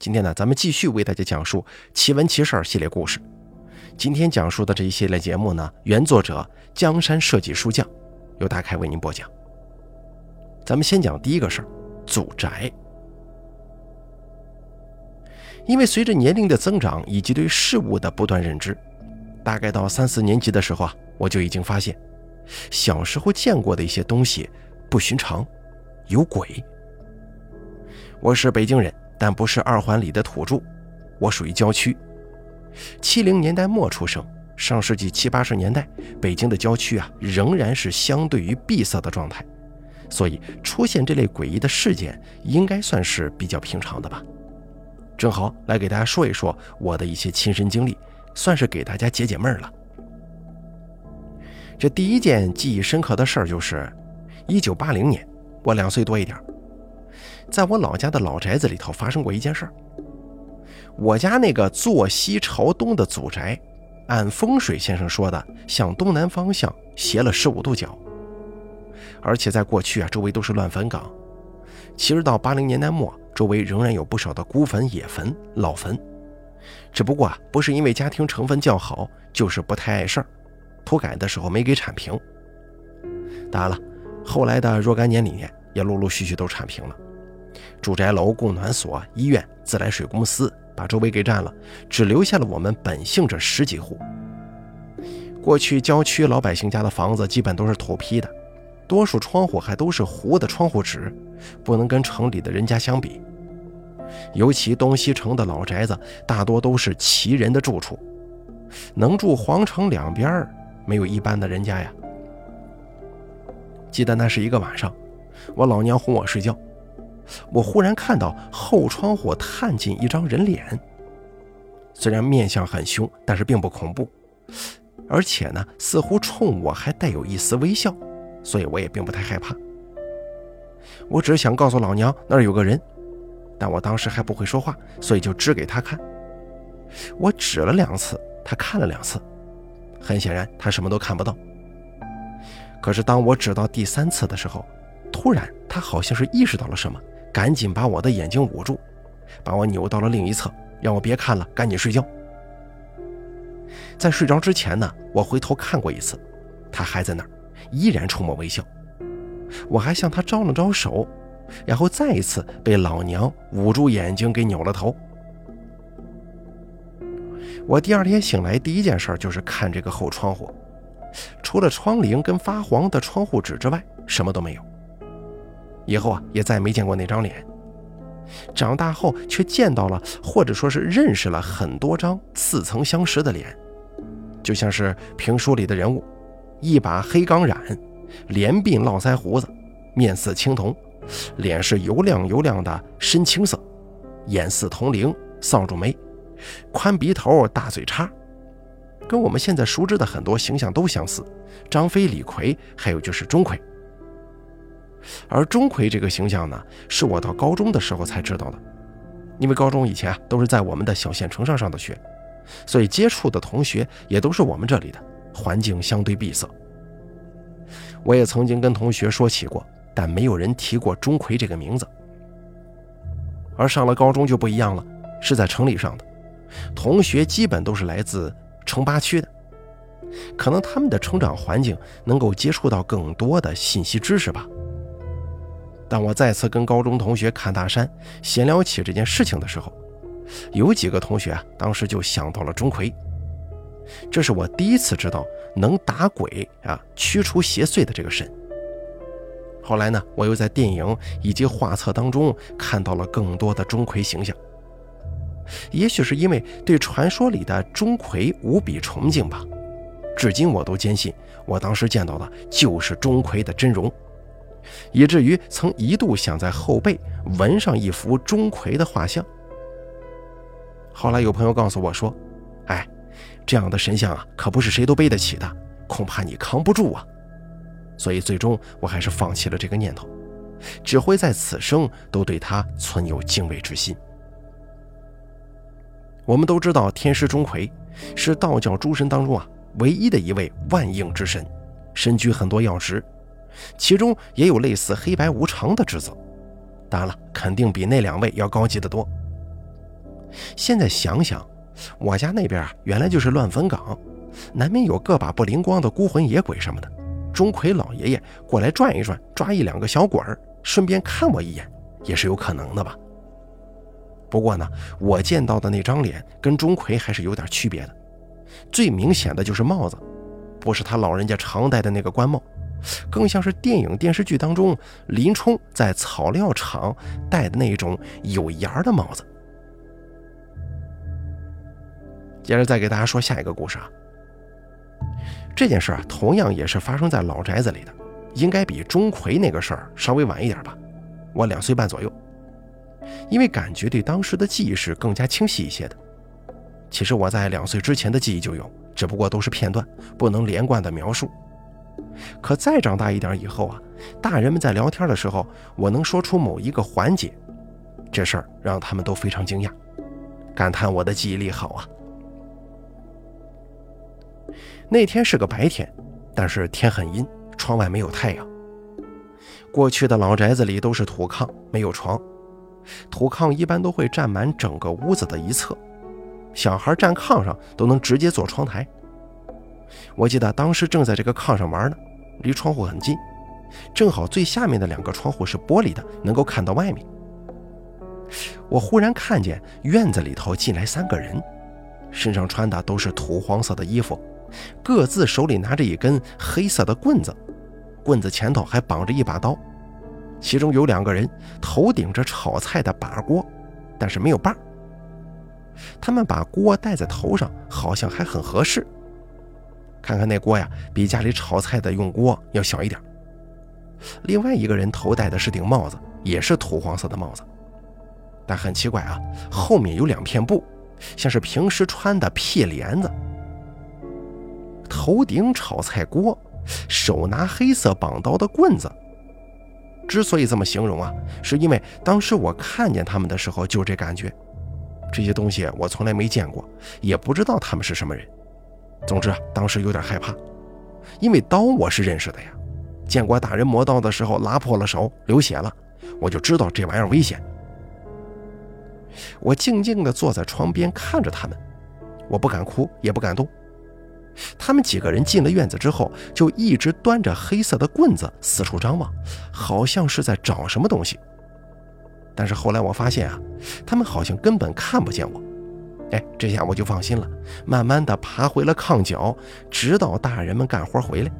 今天呢，咱们继续为大家讲述奇闻奇事儿系列故事。今天讲述的这一系列节目呢，原作者江山设计书匠由大开为您播讲。咱们先讲第一个事儿，祖宅。因为随着年龄的增长以及对事物的不断认知，大概到三四年级的时候啊，我就已经发现，小时候见过的一些东西不寻常，有鬼。我是北京人，但不是二环里的土著，我属于郊区。七零年代末出生，上世纪七八十年代，北京的郊区啊，仍然是相对于闭塞的状态，所以出现这类诡异的事件，应该算是比较平常的吧。正好来给大家说一说我的一些亲身经历，算是给大家解解闷了。这第一件记忆深刻的事儿就是，一九八零年，我两岁多一点儿。在我老家的老宅子里头发生过一件事儿。我家那个坐西朝东的祖宅，按风水先生说的，向东南方向斜了十五度角。而且在过去啊，周围都是乱坟岗。其实到八零年代末，周围仍然有不少的孤坟、野坟、老坟。只不过啊，不是因为家庭成分较好，就是不太碍事儿，土改的时候没给铲平。当然了，后来的若干年里面，也陆陆续续都铲平了。住宅楼、供暖所、医院、自来水公司把周围给占了，只留下了我们本姓这十几户。过去郊区老百姓家的房子基本都是土坯的，多数窗户还都是糊的窗户纸，不能跟城里的人家相比。尤其东西城的老宅子，大多都是奇人的住处，能住皇城两边没有一般的人家呀。记得那是一个晚上，我老娘哄我睡觉。我忽然看到后窗户探进一张人脸，虽然面相很凶，但是并不恐怖，而且呢，似乎冲我还带有一丝微笑，所以我也并不太害怕。我只是想告诉老娘那儿有个人，但我当时还不会说话，所以就指给他看。我指了两次，他看了两次，很显然他什么都看不到。可是当我指到第三次的时候，突然他好像是意识到了什么。赶紧把我的眼睛捂住，把我扭到了另一侧，让我别看了，赶紧睡觉。在睡着之前呢，我回头看过一次，他还在那儿，依然冲我微笑。我还向他招了招手，然后再一次被老娘捂住眼睛给扭了头。我第二天醒来第一件事就是看这个后窗户，除了窗棂跟发黄的窗户纸之外，什么都没有。以后啊，也再没见过那张脸。长大后却见到了，或者说是认识了很多张似曾相识的脸，就像是评书里的人物：一把黑钢髯，连鬓络腮胡子，面似青铜，脸是油亮油亮的深青色，眼似铜铃，扫帚眉，宽鼻头，大嘴叉，跟我们现在熟知的很多形象都相似。张飞、李逵，还有就是钟馗。而钟馗这个形象呢，是我到高中的时候才知道的，因为高中以前啊都是在我们的小县城上上的学，所以接触的同学也都是我们这里的，环境相对闭塞。我也曾经跟同学说起过，但没有人提过钟馗这个名字。而上了高中就不一样了，是在城里上的，同学基本都是来自城八区的，可能他们的成长环境能够接触到更多的信息知识吧。当我再次跟高中同学看大山，闲聊起这件事情的时候，有几个同学啊，当时就想到了钟馗。这是我第一次知道能打鬼啊、驱除邪祟的这个神。后来呢，我又在电影以及画册当中看到了更多的钟馗形象。也许是因为对传说里的钟馗无比崇敬吧，至今我都坚信，我当时见到的就是钟馗的真容。以至于曾一度想在后背纹上一幅钟馗的画像。后来有朋友告诉我说：“哎，这样的神像啊，可不是谁都背得起的，恐怕你扛不住啊。”所以最终我还是放弃了这个念头，只会在此生都对他存有敬畏之心。我们都知道天师钟馗是道教诸神当中啊唯一的一位万应之神，身居很多要职。其中也有类似黑白无常的职责，当然了，肯定比那两位要高级得多。现在想想，我家那边啊，原来就是乱坟岗，难免有个把不灵光的孤魂野鬼什么的。钟馗老爷爷过来转一转，抓一两个小鬼儿，顺便看我一眼，也是有可能的吧。不过呢，我见到的那张脸跟钟馗还是有点区别的。最明显的就是帽子，不是他老人家常戴的那个官帽，更像是电影电视剧当中林冲在草料场戴的那种有檐的帽子。接着再给大家说下一个故事啊。这件事啊，同样也是发生在老宅子里的，应该比钟馗那个事儿稍微晚一点吧，我两岁半左右。因为感觉对当时的记忆是更加清晰一些的。其实我在两岁之前的记忆就有，只不过都是片段，不能连贯的描述。可再长大一点以后啊，大人们在聊天的时候，我能说出某一个环节，这事儿让他们都非常惊讶，感叹我的记忆力好啊。那天是个白天，但是天很阴，窗外没有太阳。过去的老宅子里都是土炕，没有床。土炕一般都会占满整个屋子的一侧，小孩站炕上都能直接坐窗台。我记得当时正在这个炕上玩呢，离窗户很近，正好最下面的两个窗户是玻璃的，能够看到外面。我忽然看见院子里头进来三个人，身上穿的都是土黄色的衣服，各自手里拿着一根黑色的棍子，棍子前头还绑着一把刀。其中有两个人头顶着炒菜的把锅，但是没有把他们把锅戴在头上，好像还很合适。看看那锅呀，比家里炒菜的用锅要小一点。另外一个人头戴的是顶帽子，也是土黄色的帽子，但很奇怪啊，后面有两片布，像是平时穿的屁帘子。头顶炒菜锅，手拿黑色绑刀的棍子。之所以这么形容啊，是因为当时我看见他们的时候就这感觉。这些东西我从来没见过，也不知道他们是什么人。总之啊，当时有点害怕，因为刀我是认识的呀，见过大人磨刀的时候拉破了手流血了，我就知道这玩意儿危险。我静静地坐在窗边看着他们，我不敢哭，也不敢动。他们几个人进了院子之后，就一直端着黑色的棍子四处张望，好像是在找什么东西。但是后来我发现啊，他们好像根本看不见我。哎，这下我就放心了，慢慢的爬回了炕角，直到大人们干活回来。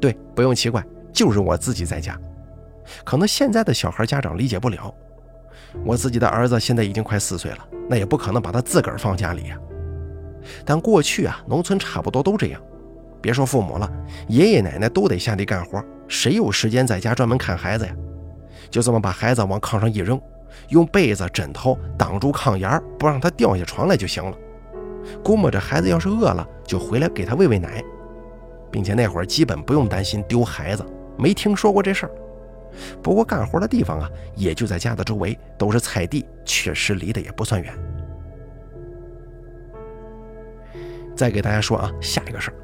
对，不用奇怪，就是我自己在家。可能现在的小孩家长理解不了，我自己的儿子现在已经快四岁了，那也不可能把他自个儿放家里呀。但过去啊，农村差不多都这样，别说父母了，爷爷奶奶都得下地干活，谁有时间在家专门看孩子呀？就这么把孩子往炕上一扔，用被子、枕头挡住炕沿不让他掉下床来就行了。估摸着孩子要是饿了，就回来给他喂喂奶，并且那会儿基本不用担心丢孩子，没听说过这事儿。不过干活的地方啊，也就在家的周围，都是菜地，确实离得也不算远。再给大家说啊，下一个事儿。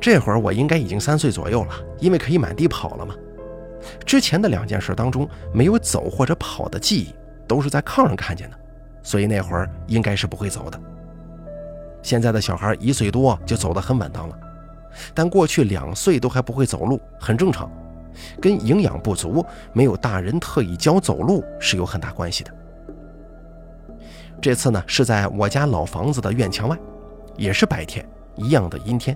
这会儿我应该已经三岁左右了，因为可以满地跑了嘛。之前的两件事当中没有走或者跑的记忆，都是在炕上看见的，所以那会儿应该是不会走的。现在的小孩一岁多就走得很稳当了，但过去两岁都还不会走路，很正常，跟营养不足、没有大人特意教走路是有很大关系的。这次呢是在我家老房子的院墙外，也是白天，一样的阴天。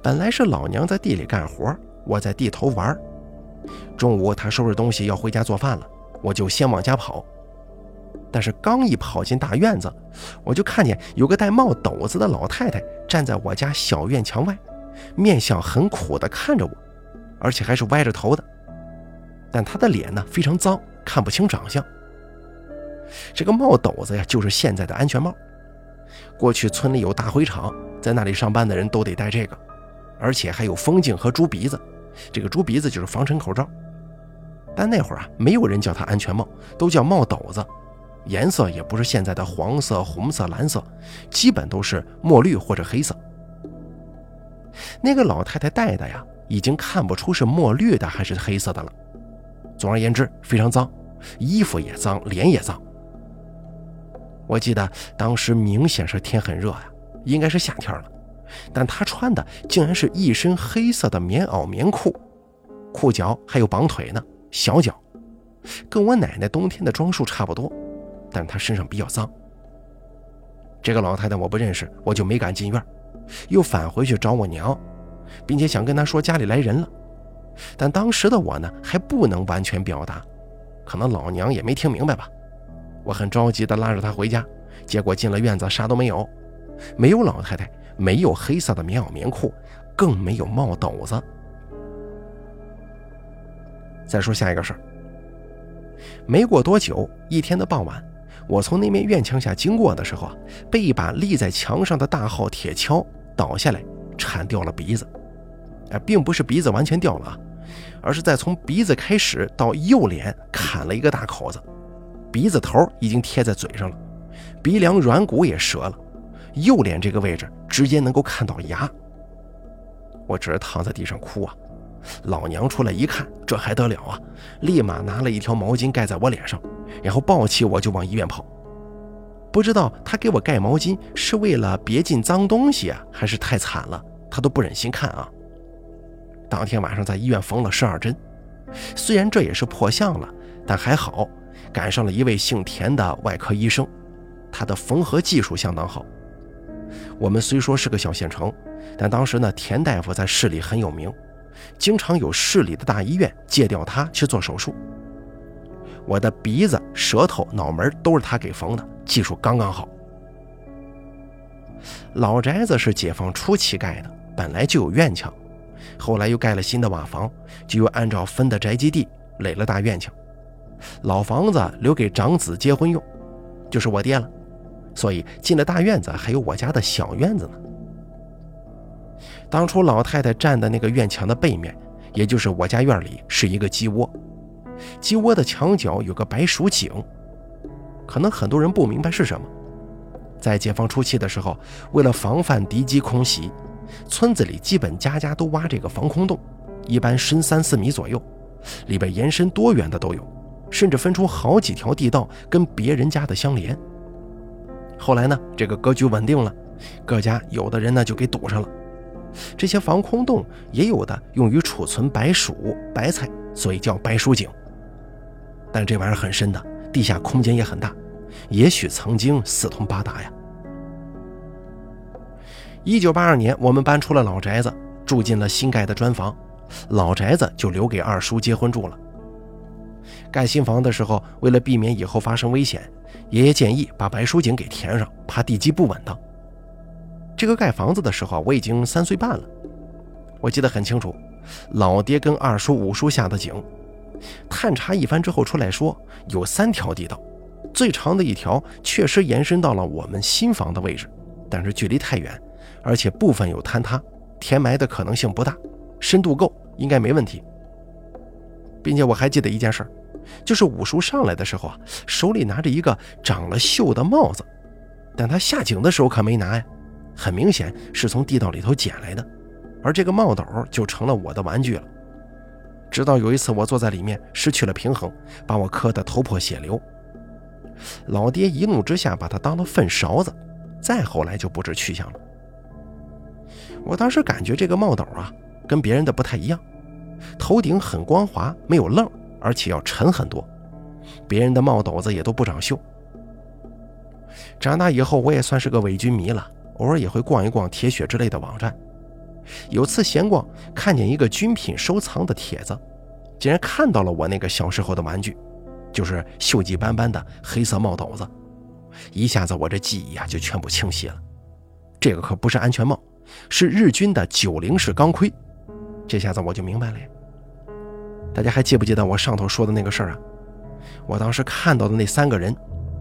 本来是老娘在地里干活，我在地头玩。中午他收拾东西要回家做饭了，我就先往家跑。但是刚一跑进大院子，我就看见有个戴帽斗子的老太太站在我家小院墙外，面相很苦的看着我，而且还是歪着头的。但她的脸呢非常脏，看不清长相。这个帽斗子呀，就是现在的安全帽。过去村里有大灰厂，在那里上班的人都得戴这个，而且还有风镜和猪鼻子。这个猪鼻子就是防尘口罩。但那会儿啊，没有人叫它安全帽，都叫帽斗子。颜色也不是现在的黄色、红色、蓝色，基本都是墨绿或者黑色。那个老太太戴的呀，已经看不出是墨绿的还是黑色的了。总而言之，非常脏。衣服也脏，脸也脏。我记得当时明显是天很热呀，应该是夏天了，但他穿的竟然是一身黑色的棉袄棉裤，裤脚还有绑腿呢，小脚，跟我奶奶冬天的装束差不多，但她身上比较脏。这个老太太我不认识，我就没敢进院，又返回去找我娘，并且想跟她说家里来人了，但当时的我呢还不能完全表达，可能老娘也没听明白吧。我很着急地拉着她回家，结果进了院子啥都没有，没有老太太，没有黑色的棉袄棉裤，更没有帽斗子。再说下一个事儿，没过多久，一天的傍晚。我从那面院墙下经过的时候啊，被一把立在墙上的大号铁锹倒下来，铲掉了鼻子。哎，并不是鼻子完全掉了啊，而是在从鼻子开始到右脸砍了一个大口子，鼻子头已经贴在嘴上了，鼻梁软骨也折了，右脸这个位置直接能够看到牙。我只是躺在地上哭啊。老娘出来一看，这还得了啊！立马拿了一条毛巾盖在我脸上，然后抱起我就往医院跑。不知道他给我盖毛巾是为了别进脏东西啊，还是太惨了，他都不忍心看啊。当天晚上在医院缝了十二针，虽然这也是破相了，但还好赶上了一位姓田的外科医生，他的缝合技术相当好。我们虽说是个小县城，但当时呢，田大夫在市里很有名。经常有市里的大医院借调他去做手术。我的鼻子、舌头、脑门都是他给缝的，技术刚刚好。老宅子是解放初期盖的，本来就有院墙，后来又盖了新的瓦房，就又按照分的宅基地垒了大院墙。老房子留给长子结婚用，就是我爹了，所以进了大院子还有我家的小院子呢。当初老太太站的那个院墙的背面，也就是我家院里，是一个鸡窝。鸡窝的墙角有个白鼠井，可能很多人不明白是什么。在解放初期的时候，为了防范敌机空袭，村子里基本家家都挖这个防空洞，一般深三四米左右，里边延伸多远的都有，甚至分出好几条地道跟别人家的相连。后来呢，这个格局稳定了，各家有的人呢就给堵上了。这些防空洞也有的用于储存白薯、白菜，所以叫白薯井。但这玩意儿很深的，地下空间也很大，也许曾经四通八达呀。一九八二年，我们搬出了老宅子，住进了新盖的砖房，老宅子就留给二叔结婚住了。盖新房的时候，为了避免以后发生危险，爷爷建议把白书井给填上，怕地基不稳当。这个盖房子的时候，我已经三岁半了。我记得很清楚，老爹跟二叔、五叔下的井，探查一番之后出来说，有三条地道，最长的一条确实延伸到了我们新房的位置，但是距离太远，而且部分有坍塌，填埋的可能性不大，深度够，应该没问题。并且我还记得一件事，就是五叔上来的时候啊，手里拿着一个长了锈的帽子，但他下井的时候可没拿呀。很明显是从地道里头捡来的，而这个帽斗就成了我的玩具了。直到有一次我坐在里面失去了平衡，把我磕得头破血流。老爹一怒之下把它当了粪勺子，再后来就不知去向了。我当时感觉这个帽斗啊跟别人的不太一样，头顶很光滑，没有棱，而且要沉很多。别人的帽斗子也都不长锈。长大以后我也算是个伪军迷了。偶尔也会逛一逛铁血之类的网站，有次闲逛，看见一个军品收藏的帖子，竟然看到了我那个小时候的玩具，就是锈迹斑斑的黑色帽斗子，一下子我这记忆啊就全部清晰了。这个可不是安全帽，是日军的九零式钢盔，这下子我就明白了呀。大家还记不记得我上头说的那个事儿啊？我当时看到的那三个人，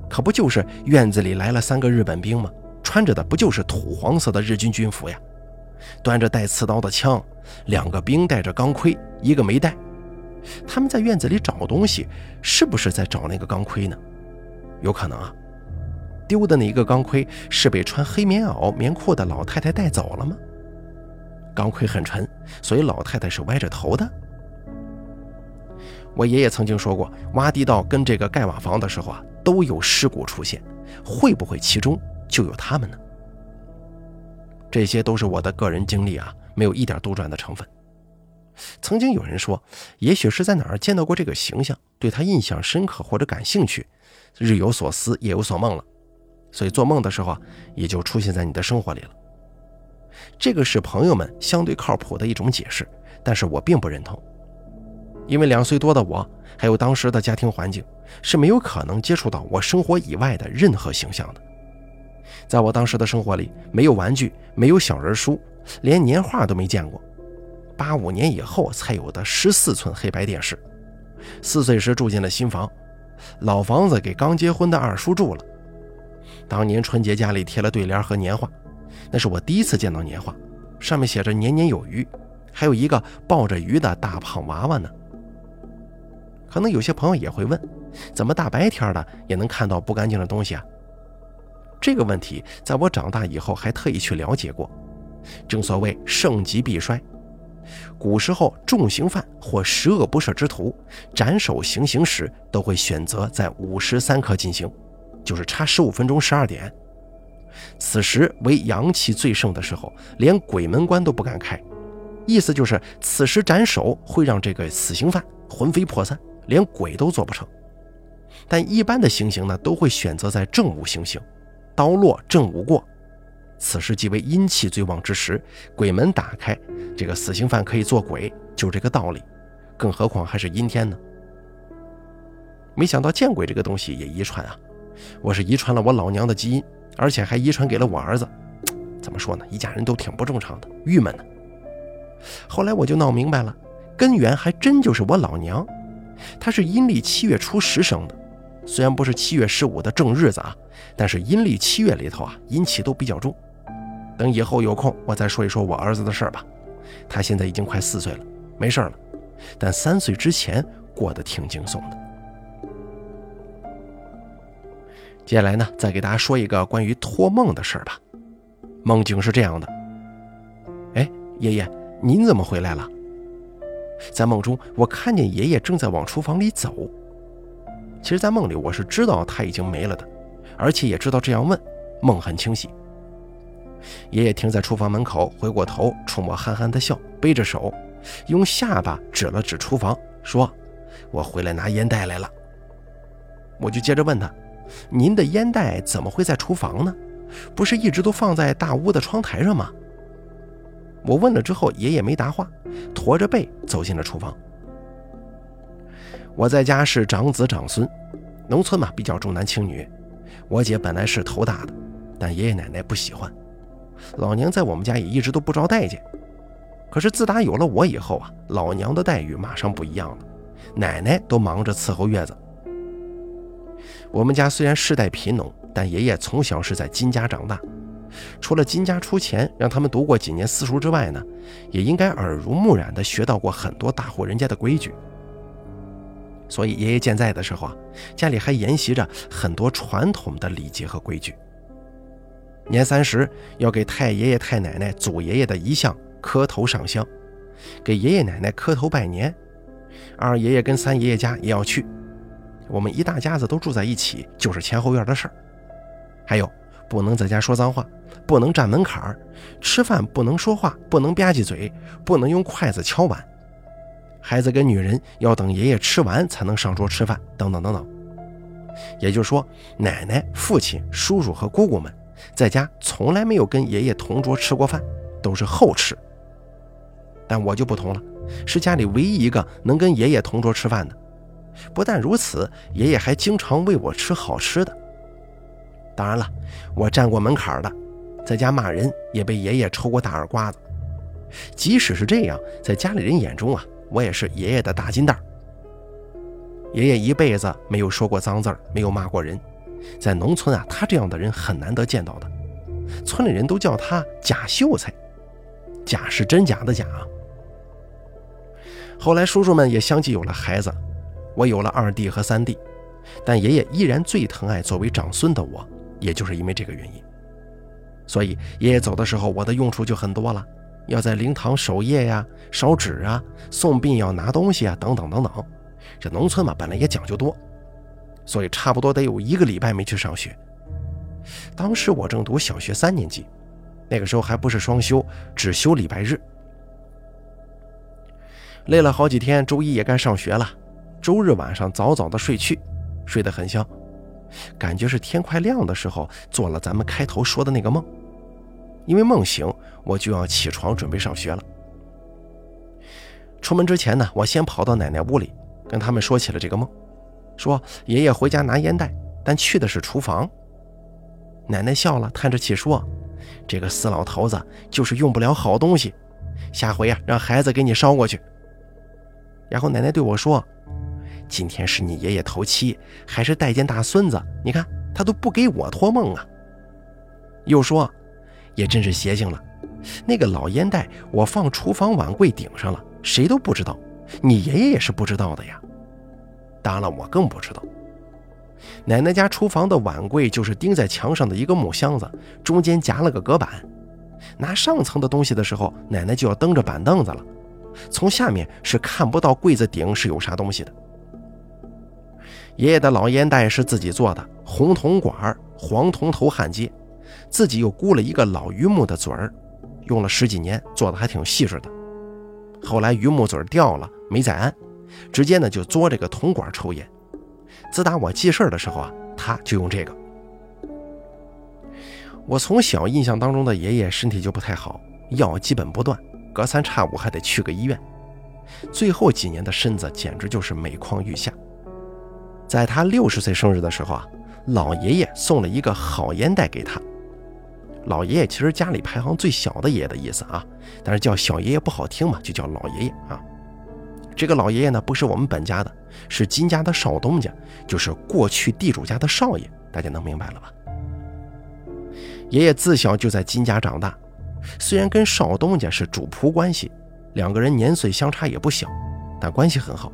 可不就是院子里来了三个日本兵吗？穿着的不就是土黄色的日军军服呀？端着带刺刀的枪，两个兵带着钢盔，一个没带。他们在院子里找东西，是不是在找那个钢盔呢？有可能啊。丢的那一个钢盔是被穿黑棉袄棉裤的老太太带走了吗？钢盔很沉，所以老太太是歪着头的。我爷爷曾经说过，挖地道跟这个盖瓦房的时候啊，都有尸骨出现，会不会其中就有他们呢？这些都是我的个人经历啊，没有一点杜撰的成分。曾经有人说，也许是在哪儿见到过这个形象，对他印象深刻或者感兴趣，日有所思，夜有所梦了，所以做梦的时候啊，也就出现在你的生活里了。这个是朋友们相对靠谱的一种解释，但是我并不认同。因为两岁多的我，还有当时的家庭环境，是没有可能接触到我生活以外的任何形象的。在我当时的生活里，没有玩具，没有小人书，连年画都没见过。八五年以后才有的十四寸黑白电视。四岁时住进了新房，老房子给刚结婚的二叔住了。当年春节家里贴了对联和年画，那是我第一次见到年画，上面写着“年年有余”，还有一个抱着鱼的大胖娃娃呢。可能有些朋友也会问，怎么大白天的也能看到不干净的东西啊？这个问题在我长大以后还特意去了解过。正所谓盛极必衰，古时候重刑犯或十恶不赦之徒斩首行刑时，都会选择在午时三刻进行，就是差十五分钟十二点。此时为阳气最盛的时候，连鬼门关都不敢开，意思就是此时斩首会让这个死刑犯魂飞魄散。连鬼都做不成，但一般的行刑呢，都会选择在正午行刑，刀落正午过，此时即为阴气最旺之时，鬼门打开，这个死刑犯可以做鬼，就这个道理。更何况还是阴天呢？没想到见鬼这个东西也遗传啊！我是遗传了我老娘的基因，而且还遗传给了我儿子。怎么说呢？一家人都挺不正常的，郁闷呢。后来我就闹明白了，根源还真就是我老娘。她是阴历七月初十生的，虽然不是七月十五的正日子啊，但是阴历七月里头啊，阴气都比较重。等以后有空，我再说一说我儿子的事儿吧。他现在已经快四岁了，没事了，但三岁之前过得挺惊悚的。接下来呢，再给大家说一个关于托梦的事儿吧。梦境是这样的：哎，爷爷，您怎么回来了？在梦中，我看见爷爷正在往厨房里走。其实，在梦里我是知道他已经没了的，而且也知道这样问，梦很清晰。爷爷停在厨房门口，回过头冲我憨憨的笑，背着手，用下巴指了指厨房，说：“我回来拿烟袋来了。”我就接着问他：“您的烟袋怎么会在厨房呢？不是一直都放在大屋的窗台上吗？”我问了之后，爷爷没答话，驼着背走进了厨房。我在家是长子长孙，农村嘛比较重男轻女。我姐本来是头大的，但爷爷奶奶不喜欢，老娘在我们家也一直都不招待见。可是自打有了我以后啊，老娘的待遇马上不一样了，奶奶都忙着伺候月子。我们家虽然世代贫农，但爷爷从小是在金家长大。除了金家出钱让他们读过几年私塾之外呢，也应该耳濡目染地学到过很多大户人家的规矩。所以爷爷健在的时候啊，家里还沿袭着很多传统的礼节和规矩。年三十要给太爷爷太奶奶、祖爷爷的遗像磕头上香，给爷爷奶奶磕头拜年。二爷爷跟三爷爷家也要去，我们一大家子都住在一起，就是前后院的事儿。还有。不能在家说脏话，不能站门槛儿，吃饭不能说话，不能吧唧嘴，不能用筷子敲碗。孩子跟女人要等爷爷吃完才能上桌吃饭，等等等等。也就是说，奶奶、父亲、叔叔和姑姑们在家从来没有跟爷爷同桌吃过饭，都是后吃。但我就不同了，是家里唯一一个能跟爷爷同桌吃饭的。不但如此，爷爷还经常喂我吃好吃的。当然了，我站过门槛的，在家骂人也被爷爷抽过大耳刮子。即使是这样，在家里人眼中啊，我也是爷爷的大金蛋。爷爷一辈子没有说过脏字儿，没有骂过人。在农村啊，他这样的人很难得见到的。村里人都叫他假秀才，假是真假的假。后来叔叔们也相继有了孩子，我有了二弟和三弟，但爷爷依然最疼爱作为长孙的我。也就是因为这个原因，所以爷爷走的时候，我的用处就很多了，要在灵堂守夜呀、烧纸啊、送殡要拿东西啊，等等等等，这农村嘛，本来也讲究多，所以差不多得有一个礼拜没去上学。当时我正读小学三年级，那个时候还不是双休，只休礼拜日。累了好几天，周一也该上学了。周日晚上早早的睡去，睡得很香，感觉是天快亮的时候做了咱们开头说的那个梦。因为梦醒，我就要起床准备上学了。出门之前呢，我先跑到奶奶屋里，跟他们说起了这个梦，说爷爷回家拿烟袋，但去的是厨房。奶奶笑了，叹着气说：“这个死老头子就是用不了好东西，下回呀，让孩子给你捎过去。”然后奶奶对我说：“今天是你爷爷头七，还是带见大孙子？你看他都不给我托梦啊。”又说：“也真是邪性了，那个老烟袋我放厨房碗柜顶上了，谁都不知道，你爷爷也是不知道的呀。当然了，我更不知道。奶奶家厨房的碗柜就是钉在墙上的一个木箱子，中间夹了个隔板，拿上层的东西的时候，奶奶就要蹬着板凳子了。”从下面是看不到柜子顶是有啥东西的。爷爷的老烟袋是自己做的，红铜管、黄铜头焊接，自己又箍了一个老榆木的嘴儿，用了十几年，做的还挺细致的。后来榆木嘴儿掉了，没再安，直接呢就嘬这个铜管抽烟。自打我记事儿的时候啊，他就用这个。我从小印象当中的爷爷身体就不太好，药基本不断。隔三差五还得去个医院，最后几年的身子简直就是每况愈下。在他六十岁生日的时候啊，老爷爷送了一个好烟袋给他。老爷爷其实家里排行最小的爷爷的意思啊，但是叫小爷爷不好听嘛，就叫老爷爷啊。这个老爷爷呢，不是我们本家的，是金家的少东家，就是过去地主家的少爷，大家能明白了吧？爷爷自小就在金家长大。虽然跟少东家是主仆关系，两个人年岁相差也不小，但关系很好。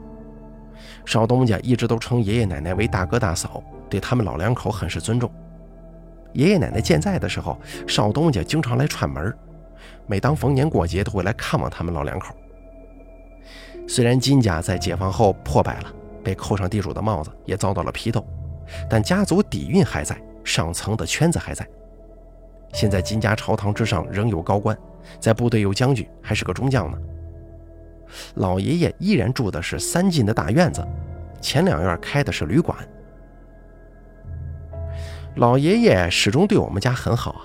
少东家一直都称爷爷奶奶为大哥大嫂，对他们老两口很是尊重。爷爷奶奶健在的时候，少东家经常来串门，每当逢年过节都会来看望他们老两口。虽然金家在解放后破败了，被扣上地主的帽子，也遭到了批斗，但家族底蕴还在，上层的圈子还在。现在金家朝堂之上仍有高官，在部队有将军，还是个中将呢。老爷爷依然住的是三进的大院子，前两院开的是旅馆。老爷爷始终对我们家很好啊，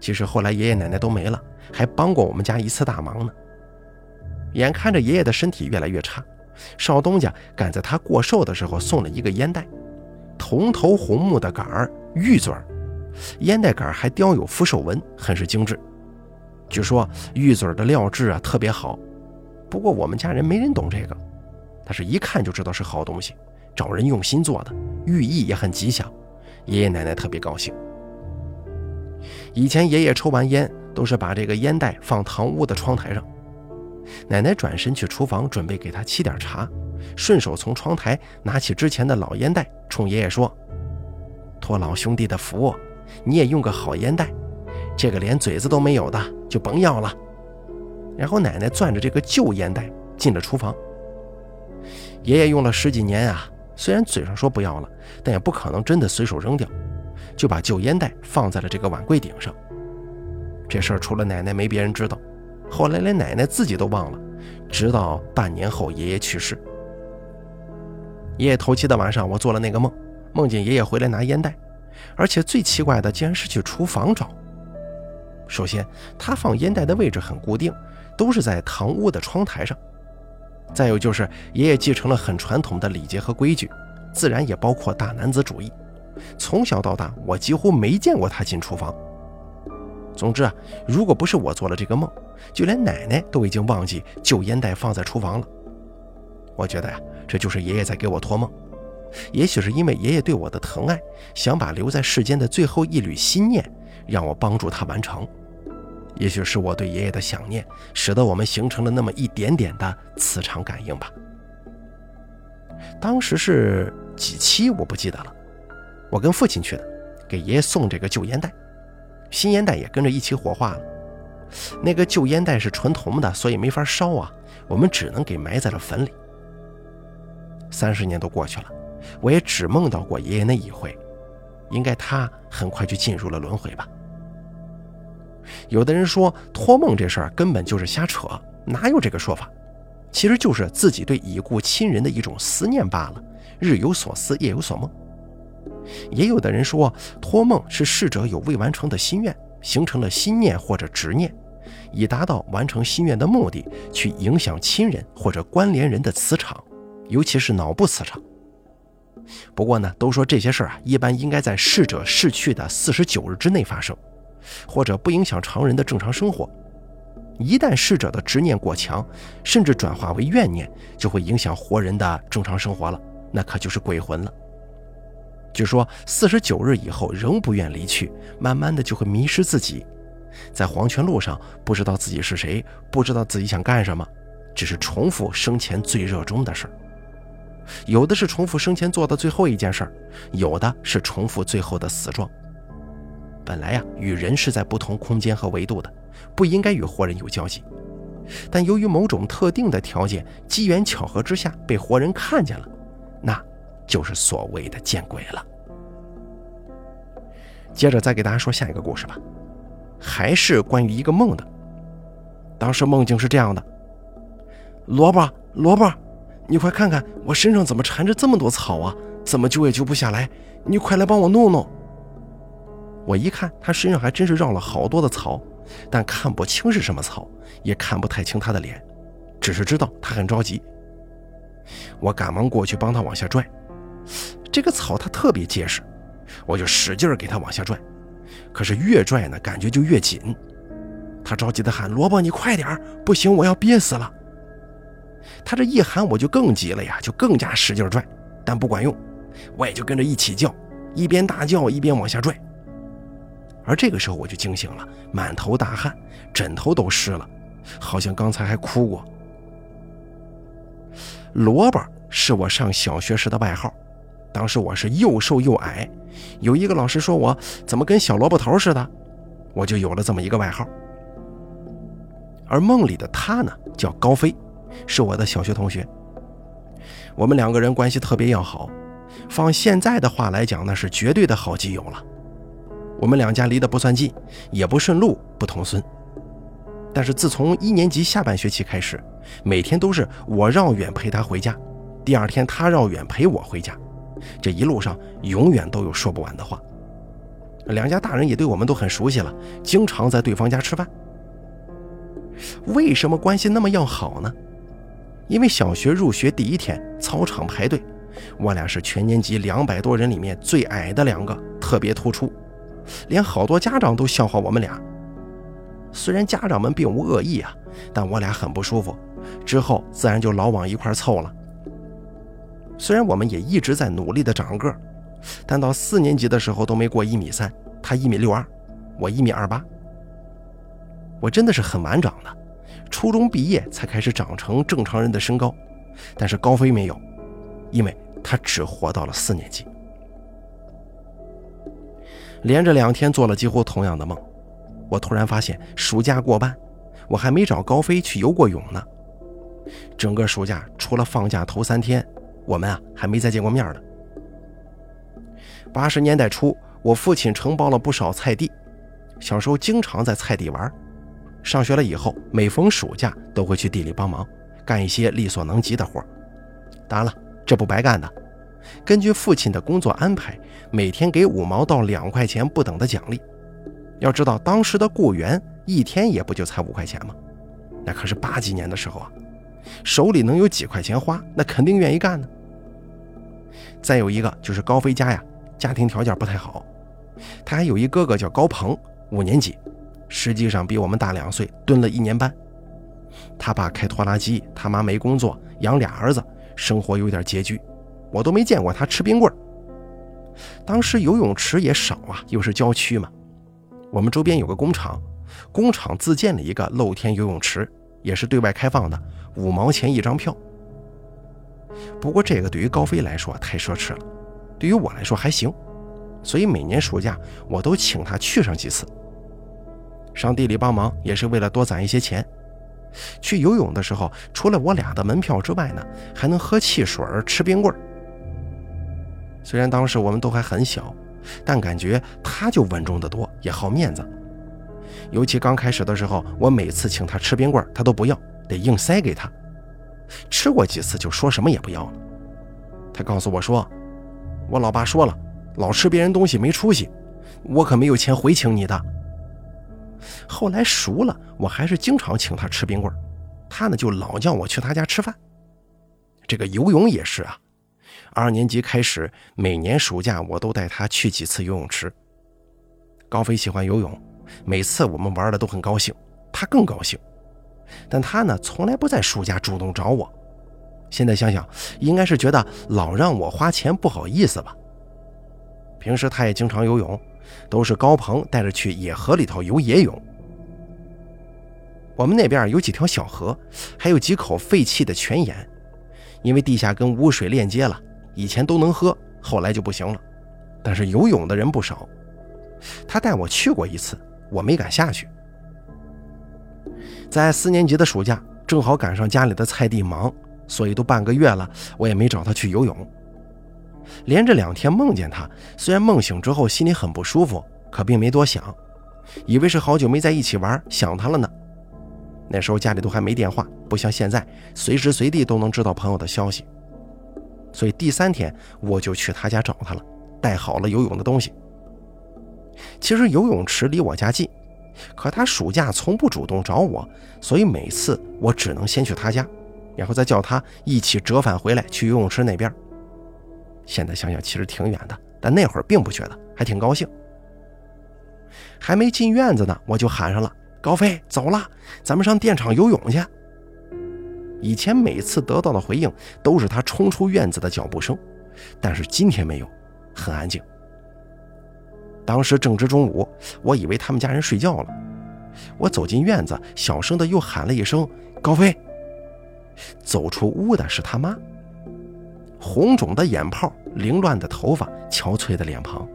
其实后来爷爷奶奶都没了，还帮过我们家一次大忙呢。眼看着爷爷的身体越来越差，少东家赶在他过寿的时候送了一个烟袋，铜头红木的杆儿，玉嘴儿。烟袋杆还雕有福寿纹，很是精致。据说玉嘴的料质啊特别好，不过我们家人没人懂这个，但是一看就知道是好东西，找人用心做的，寓意也很吉祥。爷爷奶奶特别高兴。以前爷爷抽完烟都是把这个烟袋放堂屋的窗台上，奶奶转身去厨房准备给他沏点茶，顺手从窗台拿起之前的老烟袋，冲爷爷说：“托老兄弟的福。”你也用个好烟袋，这个连嘴子都没有的就甭要了。然后奶奶攥着这个旧烟袋进了厨房。爷爷用了十几年啊，虽然嘴上说不要了，但也不可能真的随手扔掉，就把旧烟袋放在了这个碗柜顶上。这事儿除了奶奶没别人知道，后来连奶奶自己都忘了，直到半年后爷爷去世。爷爷头七的晚上，我做了那个梦，梦见爷爷回来拿烟袋。而且最奇怪的，竟然是去厨房找。首先，他放烟袋的位置很固定，都是在堂屋的窗台上。再有就是，爷爷继承了很传统的礼节和规矩，自然也包括大男子主义。从小到大，我几乎没见过他进厨房。总之啊，如果不是我做了这个梦，就连奶奶都已经忘记旧烟袋放在厨房了。我觉得呀，这就是爷爷在给我托梦。也许是因为爷爷对我的疼爱，想把留在世间的最后一缕心念让我帮助他完成。也许是我对爷爷的想念，使得我们形成了那么一点点的磁场感应吧。当时是几期我不记得了，我跟父亲去的，给爷爷送这个旧烟袋，新烟袋也跟着一起火化了。那个旧烟袋是纯铜的，所以没法烧啊，我们只能给埋在了坟里。三十年都过去了，我也只梦到过爷爷那一回，应该他很快就进入了轮回吧。有的人说托梦这事儿根本就是瞎扯，哪有这个说法？其实就是自己对已故亲人的一种思念罢了，日有所思，夜有所梦。也有的人说托梦是逝者有未完成的心愿，形成了心念或者执念，以达到完成心愿的目的，去影响亲人或者关联人的磁场，尤其是脑部磁场。不过呢，都说这些事儿啊，一般应该在逝者逝去的四十九日之内发生。或者不影响常人的正常生活，一旦逝者的执念过强，甚至转化为怨念，就会影响活人的正常生活了，那可就是鬼魂了。据说四十九日以后仍不愿离去，慢慢的就会迷失自己，在黄泉路上不知道自己是谁，不知道自己想干什么，只是重复生前最热衷的事儿。有的是重复生前做的最后一件事儿，有的是重复最后的死状。本来呀，与人是在不同空间和维度的，不应该与活人有交集。但由于某种特定的条件，机缘巧合之下被活人看见了，那就是所谓的见鬼了。接着再给大家说下一个故事吧，还是关于一个梦的。当时梦境是这样的：萝卜，萝卜，你快看看我身上怎么缠着这么多草啊？怎么揪也揪不下来？你快来帮我弄弄。我一看，他身上还真是绕了好多的草，但看不清是什么草，也看不太清他的脸，只是知道他很着急。我赶忙过去帮他往下拽，这个草它特别结实，我就使劲给他往下拽，可是越拽呢，感觉就越紧。他着急的喊：“萝卜，你快点不行，我要憋死了！”他这一喊，我就更急了呀，就更加使劲拽，但不管用，我也就跟着一起叫，一边大叫一边往下拽。而这个时候我就惊醒了，满头大汗，枕头都湿了，好像刚才还哭过。萝卜是我上小学时的外号，当时我是又瘦又矮，有一个老师说我怎么跟小萝卜头似的，我就有了这么一个外号。而梦里的他呢，叫高飞，是我的小学同学，我们两个人关系特别要好，放现在的话来讲，那是绝对的好基友了。我们两家离得不算近，也不顺路，不同孙。但是自从一年级下半学期开始，每天都是我绕远陪他回家，第二天他绕远陪我回家，这一路上永远都有说不完的话。两家大人也对我们都很熟悉了，经常在对方家吃饭。为什么关系那么要好呢？因为小学入学第一天，操场排队，我俩是全年级两百多人里面最矮的两个，特别突出。连好多家长都笑话我们俩。虽然家长们并无恶意啊，但我俩很不舒服。之后自然就老往一块凑了。虽然我们也一直在努力的长个，但到四年级的时候都没过一米三。他一米六二，我一米二八。我真的是很晚长的，初中毕业才开始长成正常人的身高。但是高飞没有，因为他只活到了四年级。连着两天做了几乎同样的梦，我突然发现暑假过半，我还没找高飞去游过泳呢。整个暑假除了放假头三天，我们啊还没再见过面呢。八十年代初，我父亲承包了不少菜地，小时候经常在菜地玩。上学了以后，每逢暑假都会去地里帮忙，干一些力所能及的活。当然了，这不白干的。根据父亲的工作安排，每天给五毛到两块钱不等的奖励。要知道，当时的雇员一天也不就才五块钱吗？那可是八几年的时候啊，手里能有几块钱花，那肯定愿意干呢。再有一个就是高飞家呀，家庭条件不太好，他还有一哥哥叫高鹏，五年级，实际上比我们大两岁，蹲了一年班。他爸开拖拉机，他妈没工作，养俩儿子，生活有点拮据。我都没见过他吃冰棍当时游泳池也少啊，又是郊区嘛。我们周边有个工厂，工厂自建了一个露天游泳池，也是对外开放的，五毛钱一张票。不过这个对于高飞来说太奢侈了，对于我来说还行，所以每年暑假我都请他去上几次。上地里帮忙也是为了多攒一些钱。去游泳的时候，除了我俩的门票之外呢，还能喝汽水、吃冰棍。虽然当时我们都还很小，但感觉他就稳重得多，也好面子。尤其刚开始的时候，我每次请他吃冰棍，他都不要，得硬塞给他。吃过几次就说什么也不要了。他告诉我说：“我老爸说了，老吃别人东西没出息，我可没有钱回请你的。”后来熟了，我还是经常请他吃冰棍他呢就老叫我去他家吃饭。这个游泳也是啊，二年级开始，每年暑假我都带他去几次游泳池。高飞喜欢游泳，每次我们玩的都很高兴，他更高兴。但他呢，从来不在暑假主动找我。现在想想，应该是觉得老让我花钱不好意思吧。平时他也经常游泳，都是高鹏带着去野河里头游野泳。我们那边有几条小河，还有几口废弃的泉眼，因为地下跟污水链接了，以前都能喝，后来就不行了。但是游泳的人不少，他带我去过一次，我没敢下去。在四年级的暑假，正好赶上家里的菜地忙，所以都半个月了，我也没找他去游泳。连着两天梦见他，虽然梦醒之后心里很不舒服，可并没多想，以为是好久没在一起玩，想他了呢。那时候家里都还没电话，不像现在随时随地都能知道朋友的消息，所以第三天我就去他家找他了，带好了游泳的东西。其实游泳池离我家近。可他暑假从不主动找我，所以每次我只能先去他家，然后再叫他一起折返回来去游泳池那边。现在想想其实挺远的，但那会儿并不觉得，还挺高兴。还没进院子呢，我就喊上了高飞，走了，咱们上电厂游泳去。以前每次得到的回应都是他冲出院子的脚步声，但是今天没有，很安静。当时正值中午，我以为他们家人睡觉了。我走进院子，小声的又喊了一声“高飞”。走出屋的是他妈，红肿的眼泡，凌乱的头发，憔悴的脸庞，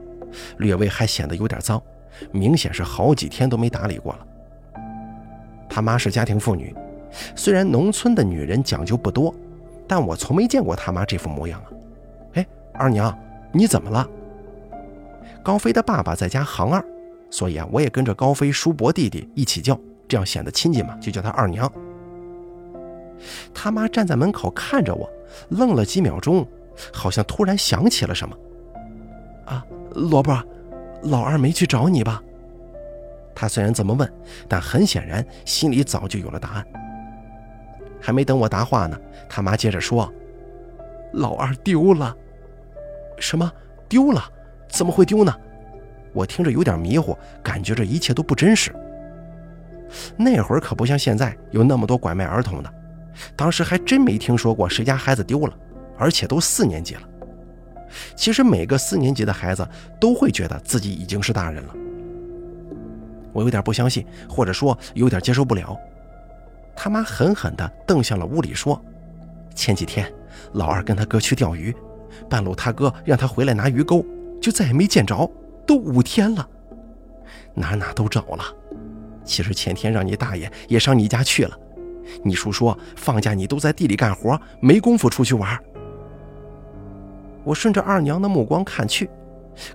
略微还显得有点脏，明显是好几天都没打理过了。他妈是家庭妇女，虽然农村的女人讲究不多，但我从没见过他妈这副模样啊。哎，二娘，你怎么了？高飞的爸爸在家行二，所以啊，我也跟着高飞叔伯弟弟一起叫，这样显得亲近嘛，就叫他二娘。他妈站在门口看着我，愣了几秒钟，好像突然想起了什么。啊，萝卜，老二没去找你吧？他虽然这么问，但很显然心里早就有了答案。还没等我答话呢，他妈接着说：“老二丢了。”什么丢了？怎么会丢呢？我听着有点迷糊，感觉这一切都不真实。那会儿可不像现在有那么多拐卖儿童的，当时还真没听说过谁家孩子丢了，而且都四年级了。其实每个四年级的孩子都会觉得自己已经是大人了。我有点不相信，或者说有点接受不了。他妈狠狠地瞪向了屋里，说：“前几天老二跟他哥去钓鱼，半路他哥让他回来拿鱼钩。”就再也没见着，都五天了，哪哪都找了。其实前天让你大爷也上你家去了，你叔说放假你都在地里干活，没工夫出去玩。我顺着二娘的目光看去，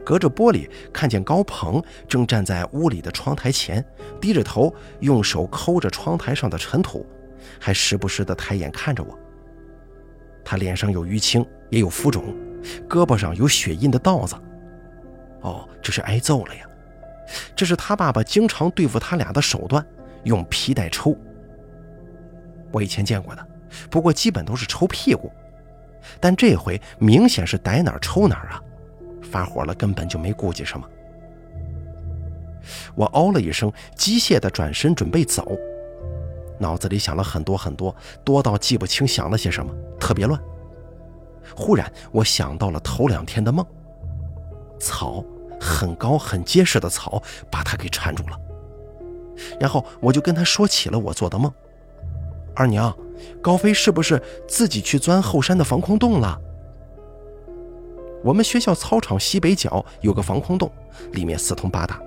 隔着玻璃看见高鹏正站在屋里的窗台前，低着头，用手抠着窗台上的尘土，还时不时的抬眼看着我。他脸上有淤青，也有浮肿，胳膊上有血印的道子。哦，这是挨揍了呀！这是他爸爸经常对付他俩的手段，用皮带抽。我以前见过的，不过基本都是抽屁股，但这回明显是逮哪儿抽哪儿啊！发火了，根本就没顾及什么。我哦了一声，机械的转身准备走，脑子里想了很多很多，多到记不清想了些什么，特别乱。忽然，我想到了头两天的梦。草很高很结实的草把他给缠住了，然后我就跟他说起了我做的梦。二娘，高飞是不是自己去钻后山的防空洞了？我们学校操场西北角有个防空洞，里面四通八达，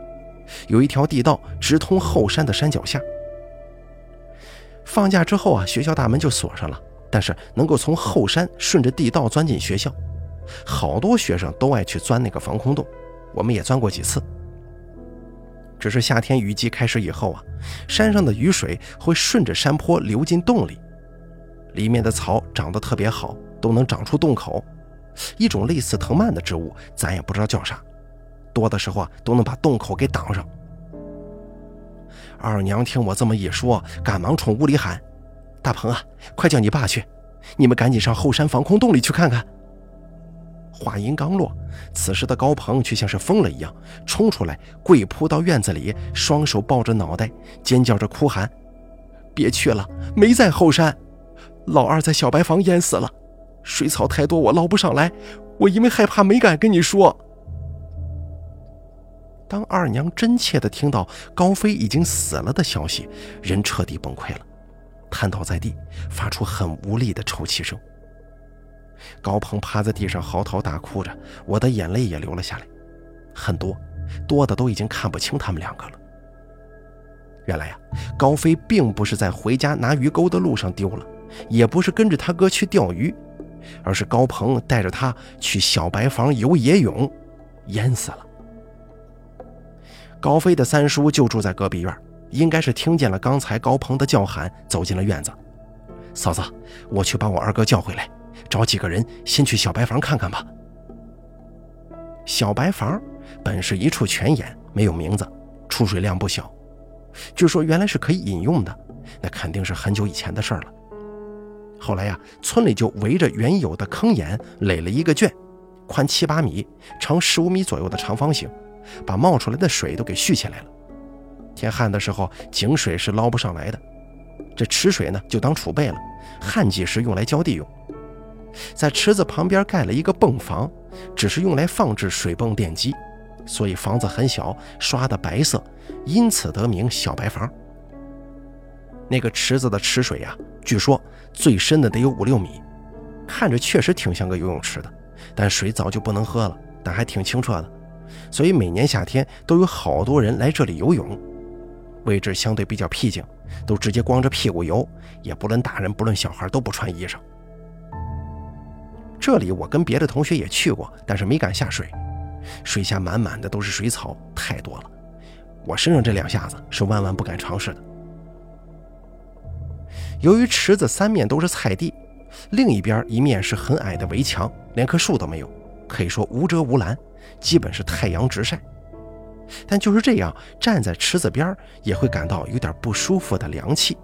有一条地道直通后山的山脚下。放假之后啊，学校大门就锁上了，但是能够从后山顺着地道钻进学校。好多学生都爱去钻那个防空洞，我们也钻过几次。只是夏天雨季开始以后啊，山上的雨水会顺着山坡流进洞里，里面的草长得特别好，都能长出洞口。一种类似藤蔓的植物，咱也不知道叫啥，多的时候啊都能把洞口给挡上。二娘听我这么一说，赶忙冲屋里喊：“大鹏啊，快叫你爸去！你们赶紧上后山防空洞里去看看。”话音刚落，此时的高鹏却像是疯了一样，冲出来，跪扑到院子里，双手抱着脑袋，尖叫着哭喊：“别去了，没在后山，老二在小白房淹死了，水草太多，我捞不上来，我因为害怕没敢跟你说。”当二娘真切地听到高飞已经死了的消息，人彻底崩溃了，瘫倒在地，发出很无力的抽泣声。高鹏趴在地上嚎啕大哭着，我的眼泪也流了下来，很多，多的都已经看不清他们两个了。原来呀，高飞并不是在回家拿鱼钩的路上丢了，也不是跟着他哥去钓鱼，而是高鹏带着他去小白房游野泳，淹死了。高飞的三叔就住在隔壁院，应该是听见了刚才高鹏的叫喊，走进了院子。嫂子，我去把我二哥叫回来。找几个人先去小白房看看吧。小白房本是一处泉眼，没有名字，出水量不小。据说原来是可以饮用的，那肯定是很久以前的事儿了。后来呀，村里就围着原有的坑眼垒了一个圈，宽七八米，长十五米左右的长方形，把冒出来的水都给蓄起来了。天旱的时候，井水是捞不上来的，这池水呢就当储备了，旱季时用来浇地用。在池子旁边盖了一个泵房，只是用来放置水泵电机，所以房子很小，刷的白色，因此得名小白房。那个池子的池水呀，据说最深的得有五六米，看着确实挺像个游泳池的，但水早就不能喝了，但还挺清澈的，所以每年夏天都有好多人来这里游泳。位置相对比较僻静，都直接光着屁股游，也不论大人不论小孩都不穿衣裳。这里我跟别的同学也去过，但是没敢下水。水下满满的都是水草，太多了。我身上这两下子是万万不敢尝试的。由于池子三面都是菜地，另一边一面是很矮的围墙，连棵树都没有，可以说无遮无拦，基本是太阳直晒。但就是这样，站在池子边也会感到有点不舒服的凉气。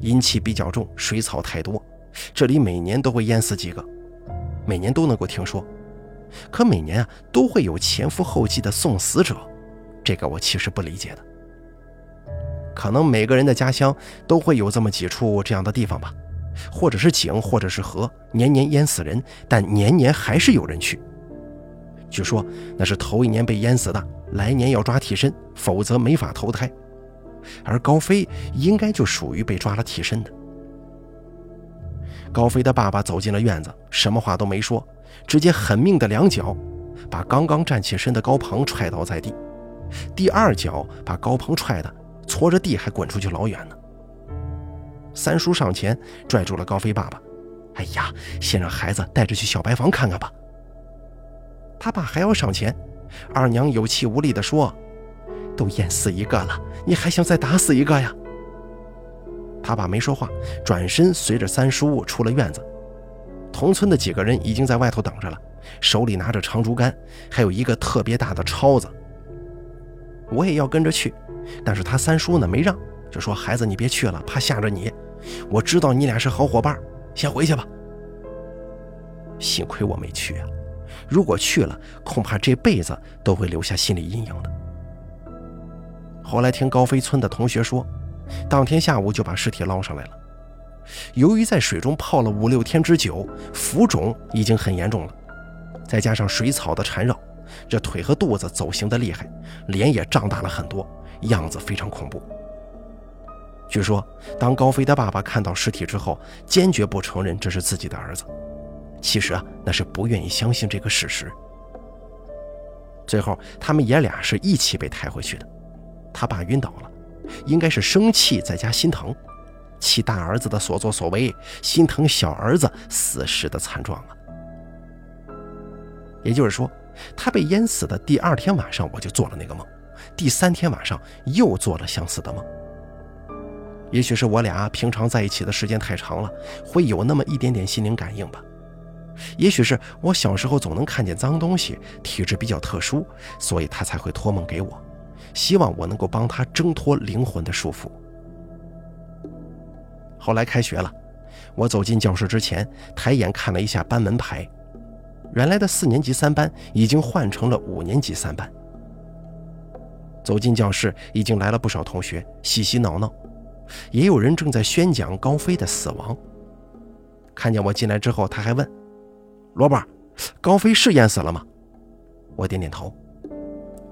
阴气比较重，水草太多。这里每年都会淹死几个，每年都能够听说，可每年啊都会有前赴后继的送死者，这个我其实不理解的。可能每个人的家乡都会有这么几处这样的地方吧，或者是井，或者是河，年年淹死人，但年年还是有人去。据说那是头一年被淹死的，来年要抓替身，否则没法投胎。而高飞应该就属于被抓了替身的。高飞的爸爸走进了院子，什么话都没说，直接狠命的两脚，把刚刚站起身的高鹏踹倒在地，第二脚把高鹏踹的搓着地，还滚出去老远呢。三叔上前拽住了高飞爸爸：“哎呀，先让孩子带着去小白房看看吧。”他爸还要上前，二娘有气无力地说：“都淹死一个了，你还想再打死一个呀？”他爸没说话，转身随着三叔出了院子。同村的几个人已经在外头等着了，手里拿着长竹竿，还有一个特别大的抄子。我也要跟着去，但是他三叔呢没让，就说：“孩子，你别去了，怕吓着你。我知道你俩是好伙伴，先回去吧。”幸亏我没去啊，如果去了，恐怕这辈子都会留下心理阴影的。后来听高飞村的同学说。当天下午就把尸体捞上来了。由于在水中泡了五六天之久，浮肿已经很严重了，再加上水草的缠绕，这腿和肚子走形的厉害，脸也胀大了很多，样子非常恐怖。据说，当高飞的爸爸看到尸体之后，坚决不承认这是自己的儿子。其实啊，那是不愿意相信这个事实。最后，他们爷俩是一起被抬回去的。他爸晕倒了。应该是生气再加心疼，气大儿子的所作所为，心疼小儿子死时的惨状啊。也就是说，他被淹死的第二天晚上，我就做了那个梦；第三天晚上又做了相似的梦。也许是我俩平常在一起的时间太长了，会有那么一点点心灵感应吧。也许是我小时候总能看见脏东西，体质比较特殊，所以他才会托梦给我，希望我能够帮他挣脱灵魂的束缚。后来开学了，我走进教室之前，抬眼看了一下班门牌，原来的四年级三班已经换成了五年级三班。走进教室，已经来了不少同学，嬉嬉闹闹。也有人正在宣讲高飞的死亡。看见我进来之后，他还问：“罗伯，高飞是淹死了吗？”我点点头。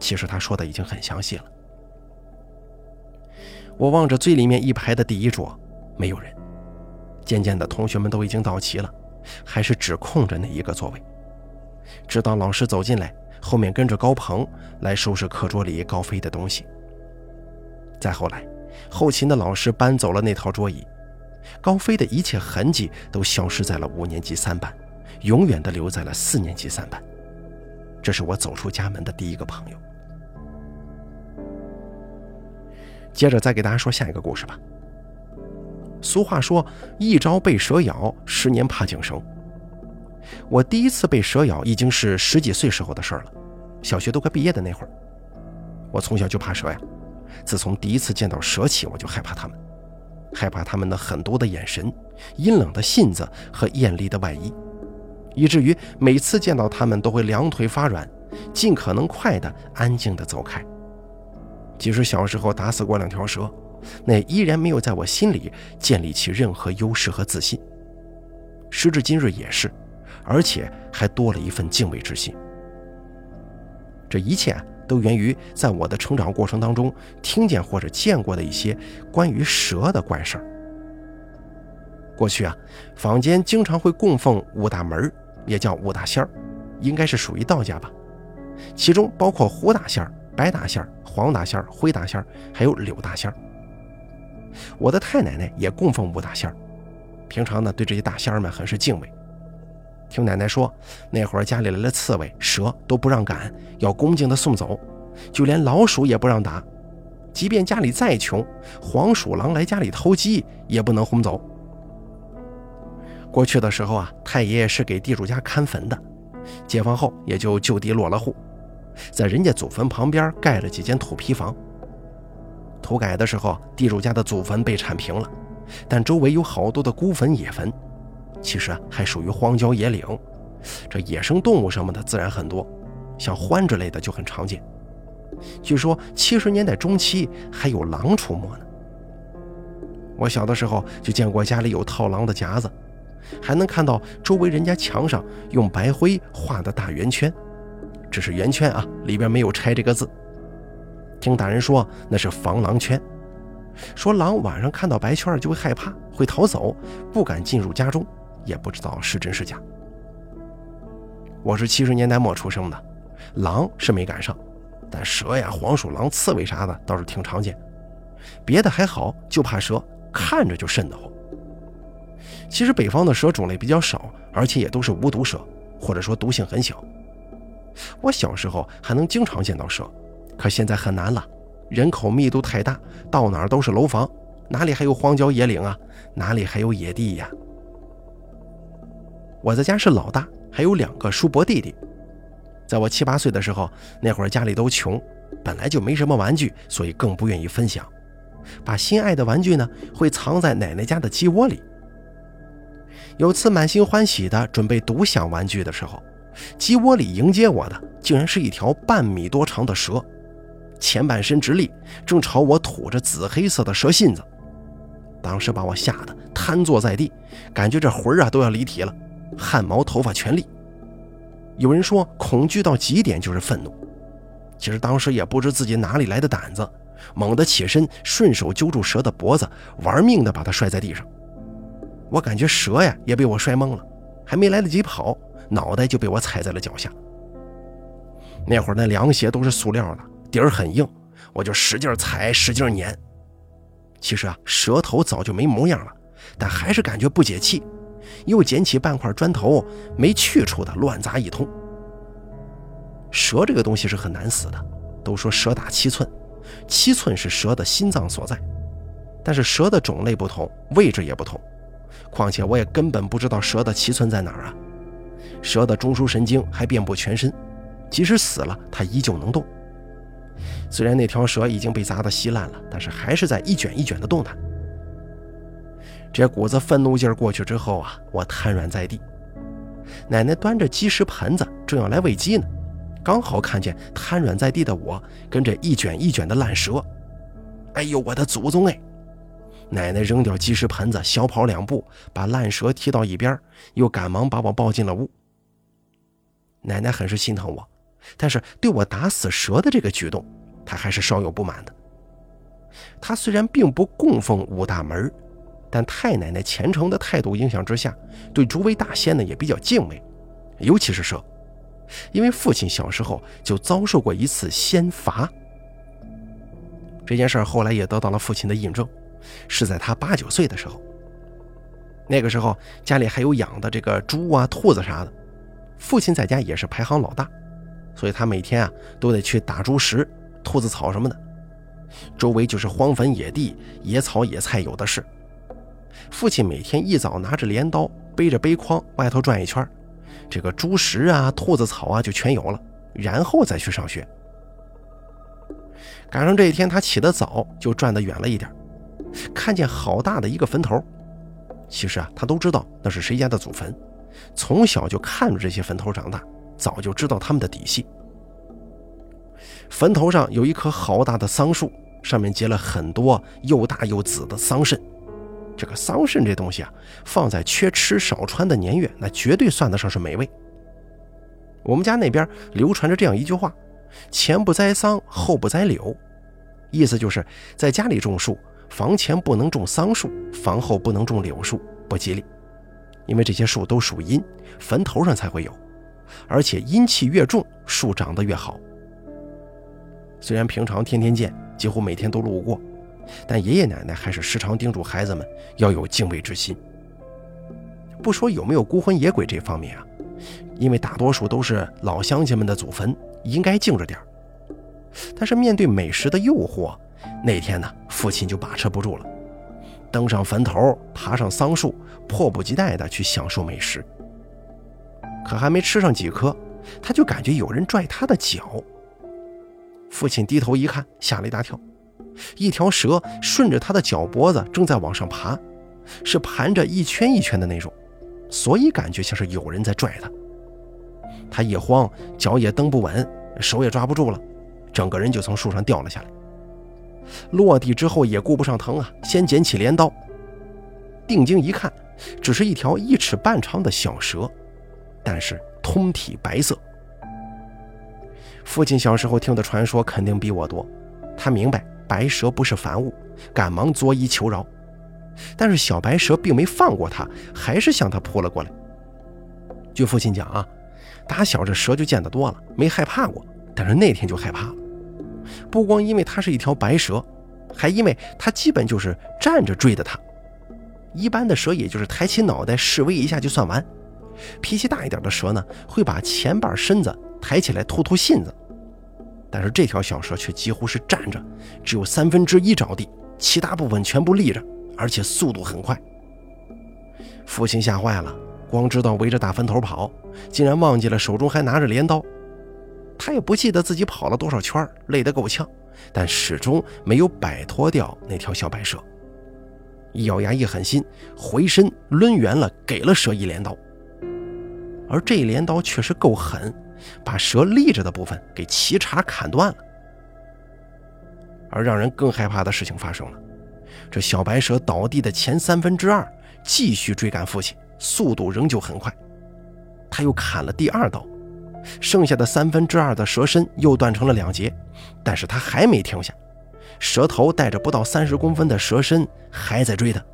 其实他说的已经很详细了。我望着最里面一排的第一桌，没有人。渐渐的，同学们都已经到齐了，还是只空着那一个座位。直到老师走进来，后面跟着高鹏来收拾课桌里高飞的东西。再后来。后勤的老师搬走了那套桌椅，高飞的一切痕迹都消失在了五年级三班，永远的留在了四年级三班。这是我走出家门的第一个朋友。接着再给大家说下一个故事吧。俗话说：“一朝被蛇咬，十年怕井绳。”我第一次被蛇咬已经是十几岁时候的事儿了，小学都快毕业的那会儿。我从小就怕蛇呀。自从第一次见到蛇起，我就害怕他们，害怕他们的狠毒的眼神、阴冷的信子和艳丽的外衣，以至于每次见到他们都会两腿发软，尽可能快的、安静的走开。即使小时候打死过两条蛇，那依然没有在我心里建立起任何优势和自信。时至今日也是，而且还多了一份敬畏之心。这一切。都源于在我的成长过程当中听见或者见过的一些关于蛇的怪事儿。过去啊，坊间经常会供奉五大门也叫五大仙儿，应该是属于道家吧。其中包括胡大仙儿、白大仙儿、黄大仙儿、灰大仙儿，还有柳大仙儿。我的太奶奶也供奉五大仙儿，平常呢对这些大仙儿们很是敬畏。听奶奶说，那会儿家里来了刺猬、蛇都不让赶，要恭敬的送走，就连老鼠也不让打。即便家里再穷，黄鼠狼来家里偷鸡也不能轰走。过去的时候啊，太爷爷是给地主家看坟的，解放后也就就地落了户，在人家祖坟旁边盖了几间土坯房。土改的时候，地主家的祖坟被铲平了，但周围有好多的孤坟野坟。其实啊，还属于荒郊野岭，这野生动物什么的自然很多，像獾之类的就很常见。据说七十年代中期还有狼出没呢。我小的时候就见过家里有套狼的夹子，还能看到周围人家墙上用白灰画的大圆圈，只是圆圈啊，里边没有拆这个字。听大人说那是防狼圈，说狼晚上看到白圈就会害怕，会逃走，不敢进入家中。也不知道是真是假。我是七十年代末出生的，狼是没赶上，但蛇呀、黄鼠狼、刺猬啥的倒是挺常见。别的还好，就怕蛇，看着就瘆得慌。其实北方的蛇种类比较少，而且也都是无毒蛇，或者说毒性很小。我小时候还能经常见到蛇，可现在很难了，人口密度太大，到哪儿都是楼房，哪里还有荒郊野岭啊？哪里还有野地呀？我在家是老大，还有两个叔伯弟弟。在我七八岁的时候，那会儿家里都穷，本来就没什么玩具，所以更不愿意分享。把心爱的玩具呢，会藏在奶奶家的鸡窝里。有次满心欢喜的准备独享玩具的时候，鸡窝里迎接我的竟然是一条半米多长的蛇，前半身直立，正朝我吐着紫黑色的蛇信子。当时把我吓得瘫坐在地，感觉这魂儿啊都要离体了。汗毛头发全立，有人说恐惧到极点就是愤怒。其实当时也不知自己哪里来的胆子，猛地起身，顺手揪住蛇的脖子，玩命的把它摔在地上。我感觉蛇呀也被我摔懵了，还没来得及跑，脑袋就被我踩在了脚下。那会儿那凉鞋都是塑料的，底儿很硬，我就使劲踩，使劲撵，其实啊，蛇头早就没模样了，但还是感觉不解气，又捡起半块砖头没去处的乱砸一通。蛇这个东西是很难死的，都说蛇打七寸，七寸是蛇的心脏所在，但是蛇的种类不同，位置也不同，况且我也根本不知道蛇的七寸在哪儿啊。蛇的中枢神经还遍布全身，即使死了，它依旧能动。虽然那条蛇已经被砸得稀烂了，但是还是在一卷一卷的动弹。这股子愤怒劲儿过去之后啊，我瘫软在地。奶奶端着鸡食盆子，正要来喂鸡呢，刚好看见瘫软在地的我跟着一卷一卷的烂蛇。哎呦，我的祖宗哎！奶奶扔掉鸡食盆子，小跑两步，把烂蛇踢到一边，又赶忙把我抱进了屋。奶奶很是心疼我。但是对我打死蛇的这个举动，她还是稍有不满的。他虽然并不供奉五大门，但太奶奶虔诚的态度影响之下，对诸位大仙呢也比较敬畏，尤其是蛇，因为父亲小时候就遭受过一次仙罚。这件事后来也得到了父亲的印证，是在他八九岁的时候。那个时候家里还有养的这个猪啊、兔子啥的，父亲在家也是排行老大。所以他每天啊都得去打猪食、兔子草什么的，周围就是荒坟野地、野草野菜有的是。父亲每天一早拿着镰刀，背着背筐外头转一圈，这个猪食啊、兔子草啊就全有了，然后再去上学。赶上这一天，他起得早，就转得远了一点，看见好大的一个坟头。其实啊，他都知道那是谁家的祖坟，从小就看着这些坟头长大。早就知道他们的底细。坟头上有一棵好大的桑树，上面结了很多又大又紫的桑葚。这个桑葚这东西啊，放在缺吃少穿的年月，那绝对算得上是美味。我们家那边流传着这样一句话：“前不栽桑，后不栽柳。”意思就是在家里种树，房前不能种桑树，房后不能种柳树，不吉利。因为这些树都属阴，坟头上才会有。而且阴气越重，树长得越好。虽然平常天天见，几乎每天都路过，但爷爷奶奶还是时常叮嘱孩子们要有敬畏之心。不说有没有孤魂野鬼这方面啊，因为大多数都是老乡亲们的祖坟，应该静着点儿但是面对美食的诱惑，那天呢，父亲就把持不住了，登上坟头，爬上桑树，迫不及待地去享受美食。可还没吃上几颗，他就感觉有人拽他的脚。父亲低头一看，吓了一大跳，一条蛇顺着他的脚脖子正在往上爬，是盘着一圈一圈的那种，所以感觉像是有人在拽他。他一慌，脚也蹬不稳，手也抓不住了，整个人就从树上掉了下来。落地之后也顾不上疼啊，先捡起镰刀，定睛一看，只是一条一尺半长的小蛇。但是通体白色。父亲小时候听的传说肯定比我多，他明白白蛇不是凡物，赶忙作揖求饶。但是小白蛇并没放过他，还是向他扑了过来。据父亲讲啊，打小这蛇就见得多了，没害怕过，但是那天就害怕了。不光因为它是一条白蛇，还因为它基本就是站着追的他。一般的蛇也就是抬起脑袋示威一下就算完。脾气大一点的蛇呢，会把前半身子抬起来吐吐信子，但是这条小蛇却几乎是站着，只有三分之一着地，其他部分全部立着，而且速度很快。父亲吓坏了，光知道围着大坟头跑，竟然忘记了手中还拿着镰刀。他也不记得自己跑了多少圈，累得够呛，但始终没有摆脱掉那条小白蛇。一咬牙一狠心，回身抡圆了，给了蛇一镰刀。而这镰刀确实够狠，把蛇立着的部分给齐茬砍断了。而让人更害怕的事情发生了，这小白蛇倒地的前三分之二继续追赶父亲，速度仍旧很快。他又砍了第二刀，剩下的三分之二的蛇身又断成了两截，但是他还没停下，蛇头带着不到三十公分的蛇身还在追他，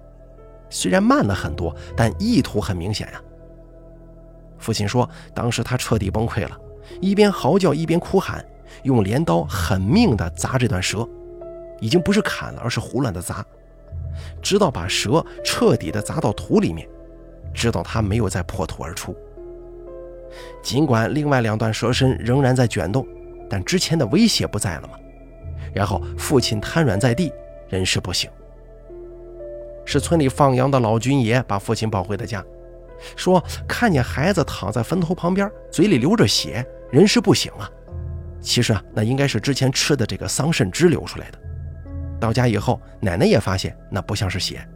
虽然慢了很多，但意图很明显呀。父亲说：“当时他彻底崩溃了，一边嚎叫一边哭喊，用镰刀狠命地砸这段蛇，已经不是砍了，而是胡乱的砸，直到把蛇彻底的砸到土里面，直到它没有再破土而出。尽管另外两段蛇身仍然在卷动，但之前的威胁不在了吗？然后父亲瘫软在地，人事不省。是村里放羊的老军爷把父亲抱回的家，说看见孩子躺在坟头旁边，嘴里流着血，人事不省啊。其实啊，那应该是之前吃的这个桑葚汁流出来的。到家以后，奶奶也发现那不像是血。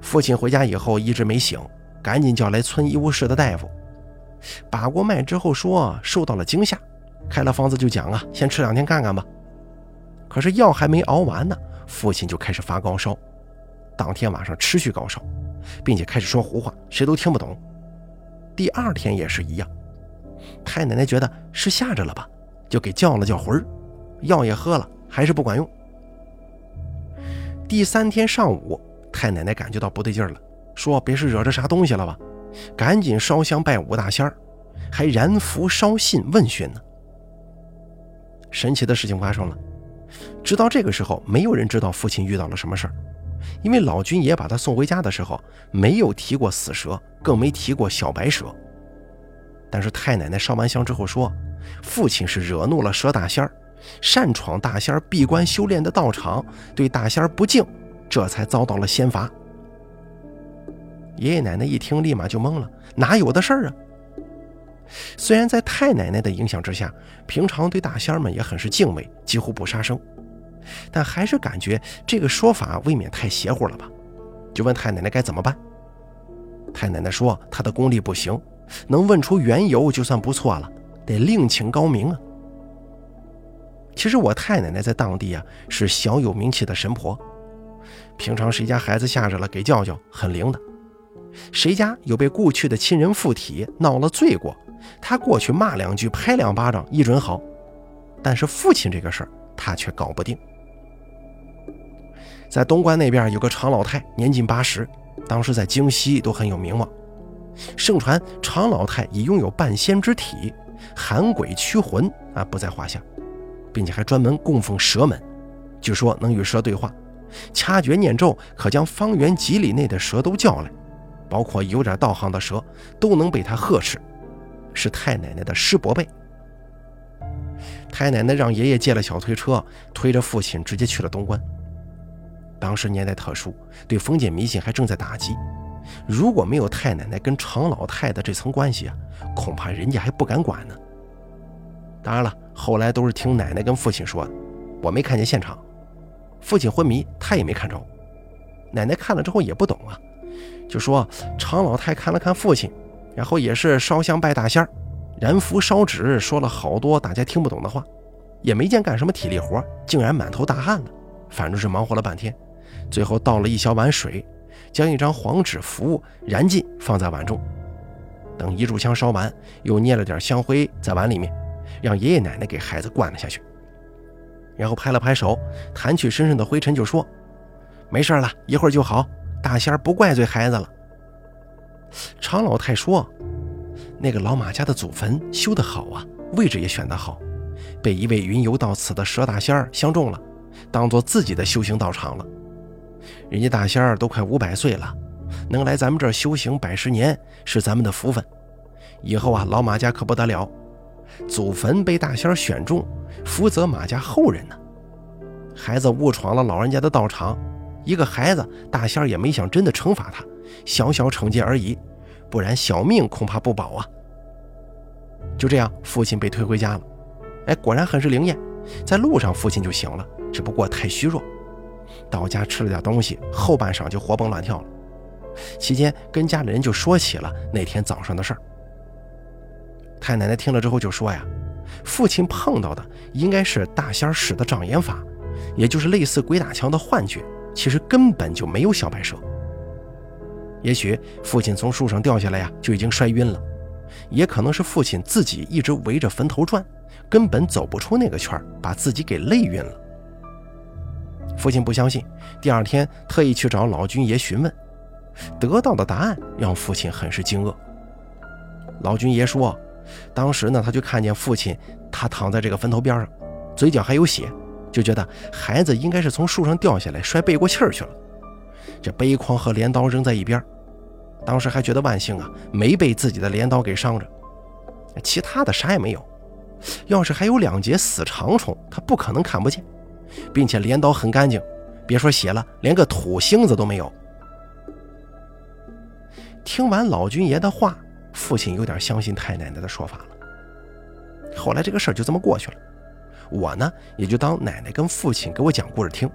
父亲回家以后一直没醒，赶紧叫来村医务室的大夫，把过脉之后说受到了惊吓，开了方子就讲啊，先吃两天看看吧。可是药还没熬完呢，父亲就开始发高烧，当天晚上持续高烧，并且开始说胡话，谁都听不懂。第二天也是一样。太奶奶觉得是吓着了吧，就给叫了叫魂儿，药也喝了，还是不管用。第三天上午，太奶奶感觉到不对劲儿了，说别是惹着啥东西了吧，赶紧烧香拜五大仙儿，还燃符烧信问询呢。神奇的事情发生了，直到这个时候，没有人知道父亲遇到了什么事儿，因为老君爷把他送回家的时候，没有提过死蛇，更没提过小白蛇。但是太奶奶烧完香之后说，父亲是惹怒了蛇大仙儿，擅闯大仙儿闭关修炼的道场，对大仙儿不敬，这才遭到了仙罚。爷爷奶奶一听，立马就懵了，哪有的事儿啊？虽然在太奶奶的影响之下，平常对大仙儿们也很是敬畏，几乎不杀生，但还是感觉这个说法未免太邪乎了吧？就问太奶奶该怎么办。太奶奶说，她的功力不行。能问出缘由就算不错了，得另请高明啊。其实我太奶奶在当地啊是小有名气的神婆，平常谁家孩子吓着了给叫叫很灵的，谁家有被故去的亲人附体闹了罪过，她过去骂两句拍两巴掌一准好。但是父亲这个事儿她却搞不定。在东关那边有个常老太，年近八十，当时在京西都很有名望。盛传常老太已拥有半仙之体，喊鬼驱魂啊不在话下，并且还专门供奉蛇门，据说能与蛇对话，掐诀念咒可将方圆几里内的蛇都叫来，包括有点道行的蛇都能被他呵斥，是太奶奶的师伯辈。太奶奶让爷爷借了小推车，推着父亲直接去了东关。当时年代特殊，对封建迷信还正在打击。如果没有太奶奶跟常老太的这层关系啊，恐怕人家还不敢管呢。当然了，后来都是听奶奶跟父亲说的，我没看见现场。父亲昏迷，他也没看着。奶奶看了之后也不懂啊，就说常老太看了看父亲，然后也是烧香拜大仙儿，燃符烧纸，说了好多大家听不懂的话，也没见干什么体力活，竟然满头大汗了。反正是忙活了半天，最后倒了一小碗水。将一张黄纸符燃尽，放在碗中。等一炷香烧完，又捏了点香灰在碗里面，让爷爷奶奶给孩子灌了下去。然后拍了拍手，弹去身上的灰尘，就说：“没事了，一会儿就好。大仙儿不怪罪孩子了。”常老太说：“那个老马家的祖坟修得好啊，位置也选得好，被一位云游到此的蛇大仙儿相中了，当做自己的修行道场了。”人家大仙儿都快五百岁了，能来咱们这儿修行百十年是咱们的福分。以后啊，老马家可不得了，祖坟被大仙儿选中，福泽马家后人呢。孩子误闯了老人家的道场，一个孩子，大仙儿也没想真的惩罚他，小小惩戒而已，不然小命恐怕不保啊。就这样，父亲被推回家了。哎，果然很是灵验，在路上父亲就醒了，只不过太虚弱。到家吃了点东西，后半晌就活蹦乱跳了。期间跟家里人就说起了那天早上的事儿。太奶奶听了之后就说呀：“父亲碰到的应该是大仙使的障眼法，也就是类似鬼打墙的幻觉，其实根本就没有小白蛇。也许父亲从树上掉下来呀，就已经摔晕了；也可能是父亲自己一直围着坟头转，根本走不出那个圈把自己给累晕了。”父亲不相信，第二天特意去找老君爷询问，得到的答案让父亲很是惊愕。老君爷说，当时呢，他就看见父亲，他躺在这个坟头边上，嘴角还有血，就觉得孩子应该是从树上掉下来摔背过气儿去了。这背筐和镰刀扔在一边，当时还觉得万幸啊，没被自己的镰刀给伤着。其他的啥也没有。要是还有两节死长虫，他不可能看不见，并且镰刀很干净，别说血了，连个土星子都没有。听完老军爷的话，父亲有点相信太奶奶的说法了。后来这个事儿就这么过去了，我呢也就当奶奶跟父亲给我讲故事听。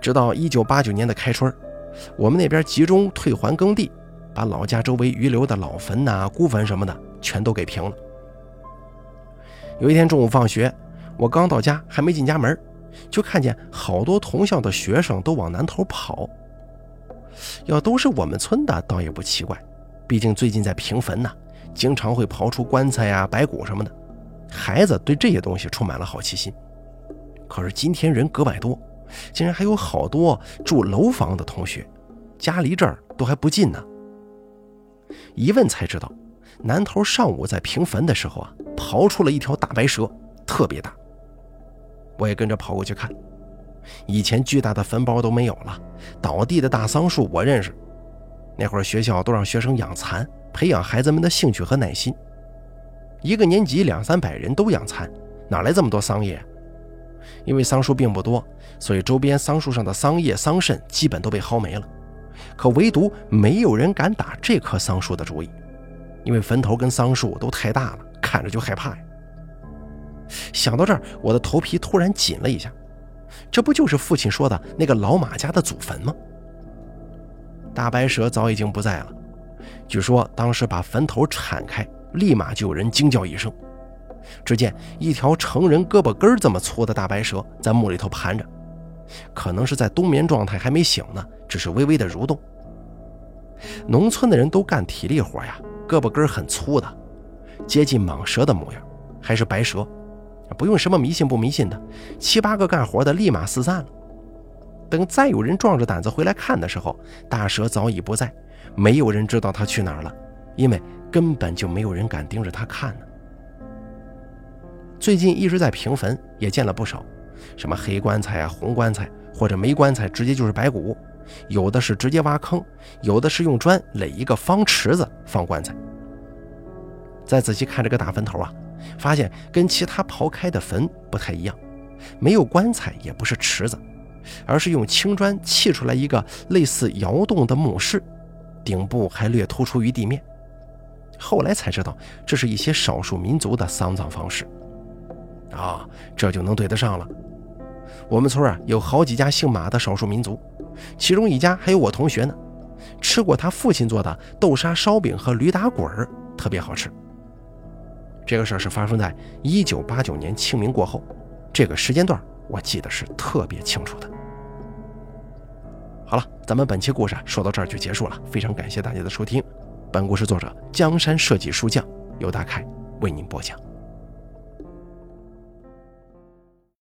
直到一九八九年的开春，我们那边集中退还耕地，把老家周围遗留的老坟呐、孤坟什么的全都给平了。有一天中午放学，我刚到家，还没进家门，就看见好多同校的学生都往南头跑。要都是我们村的，倒也不奇怪，毕竟最近在平坟呢，经常会刨出棺材呀、白骨什么的，孩子对这些东西充满了好奇心。可是今天人格外多，竟然还有好多住楼房的同学，家离这儿都还不近呢。一问才知道，南头上午在平坟的时候啊，刨出了一条大白蛇，特别大。我也跟着跑过去看。以前巨大的坟包都没有了，倒地的大桑树我认识。那会儿学校都让学生养蚕，培养孩子们的兴趣和耐心。一个年级两三百人都养蚕，哪来这么多桑叶？因为桑树并不多，所以周边桑树上的桑叶、桑葚基本都被薅没了。可唯独没有人敢打这棵桑树的主意，因为坟头跟桑树都太大了，看着就害怕呀。想到这儿，我的头皮突然紧了一下。这不就是父亲说的那个老马家的祖坟吗？大白蛇早已经不在了。据说当时把坟头铲开，立马就有人惊叫一声。只见一条成人胳膊根这么粗的大白蛇在墓里头盘着，可能是在冬眠状态，还没醒呢，只是微微的蠕动。农村的人都干体力活呀，胳膊根很粗的，接近蟒蛇的模样，还是白蛇。不用什么迷信不迷信的，七八个干活的立马四散了。等再有人壮着胆子回来看的时候，大蛇早已不在，没有人知道它去哪儿了，因为根本就没有人敢盯着它看呢。最近一直在平坟，也见了不少，什么黑棺材啊、红棺材，或者没棺材直接就是白骨，有的是直接挖坑，有的是用砖垒一个方池子放棺材。再仔细看这个大坟头啊。发现跟其他刨开的坟不太一样，没有棺材，也不是池子，而是用青砖砌出来一个类似窑洞的墓室，顶部还略突出于地面。后来才知道，这是一些少数民族的丧葬方式。啊，这就能对得上了。我们村啊有好几家姓马的少数民族，其中一家还有我同学呢。吃过他父亲做的豆沙烧饼和驴打滚儿，特别好吃。这个事儿是发生在一九八九年清明过后，这个时间段我记得是特别清楚的。好了，咱们本期故事啊说到这儿就结束了，非常感谢大家的收听。本故事作者江山社稷书匠由大凯为您播讲。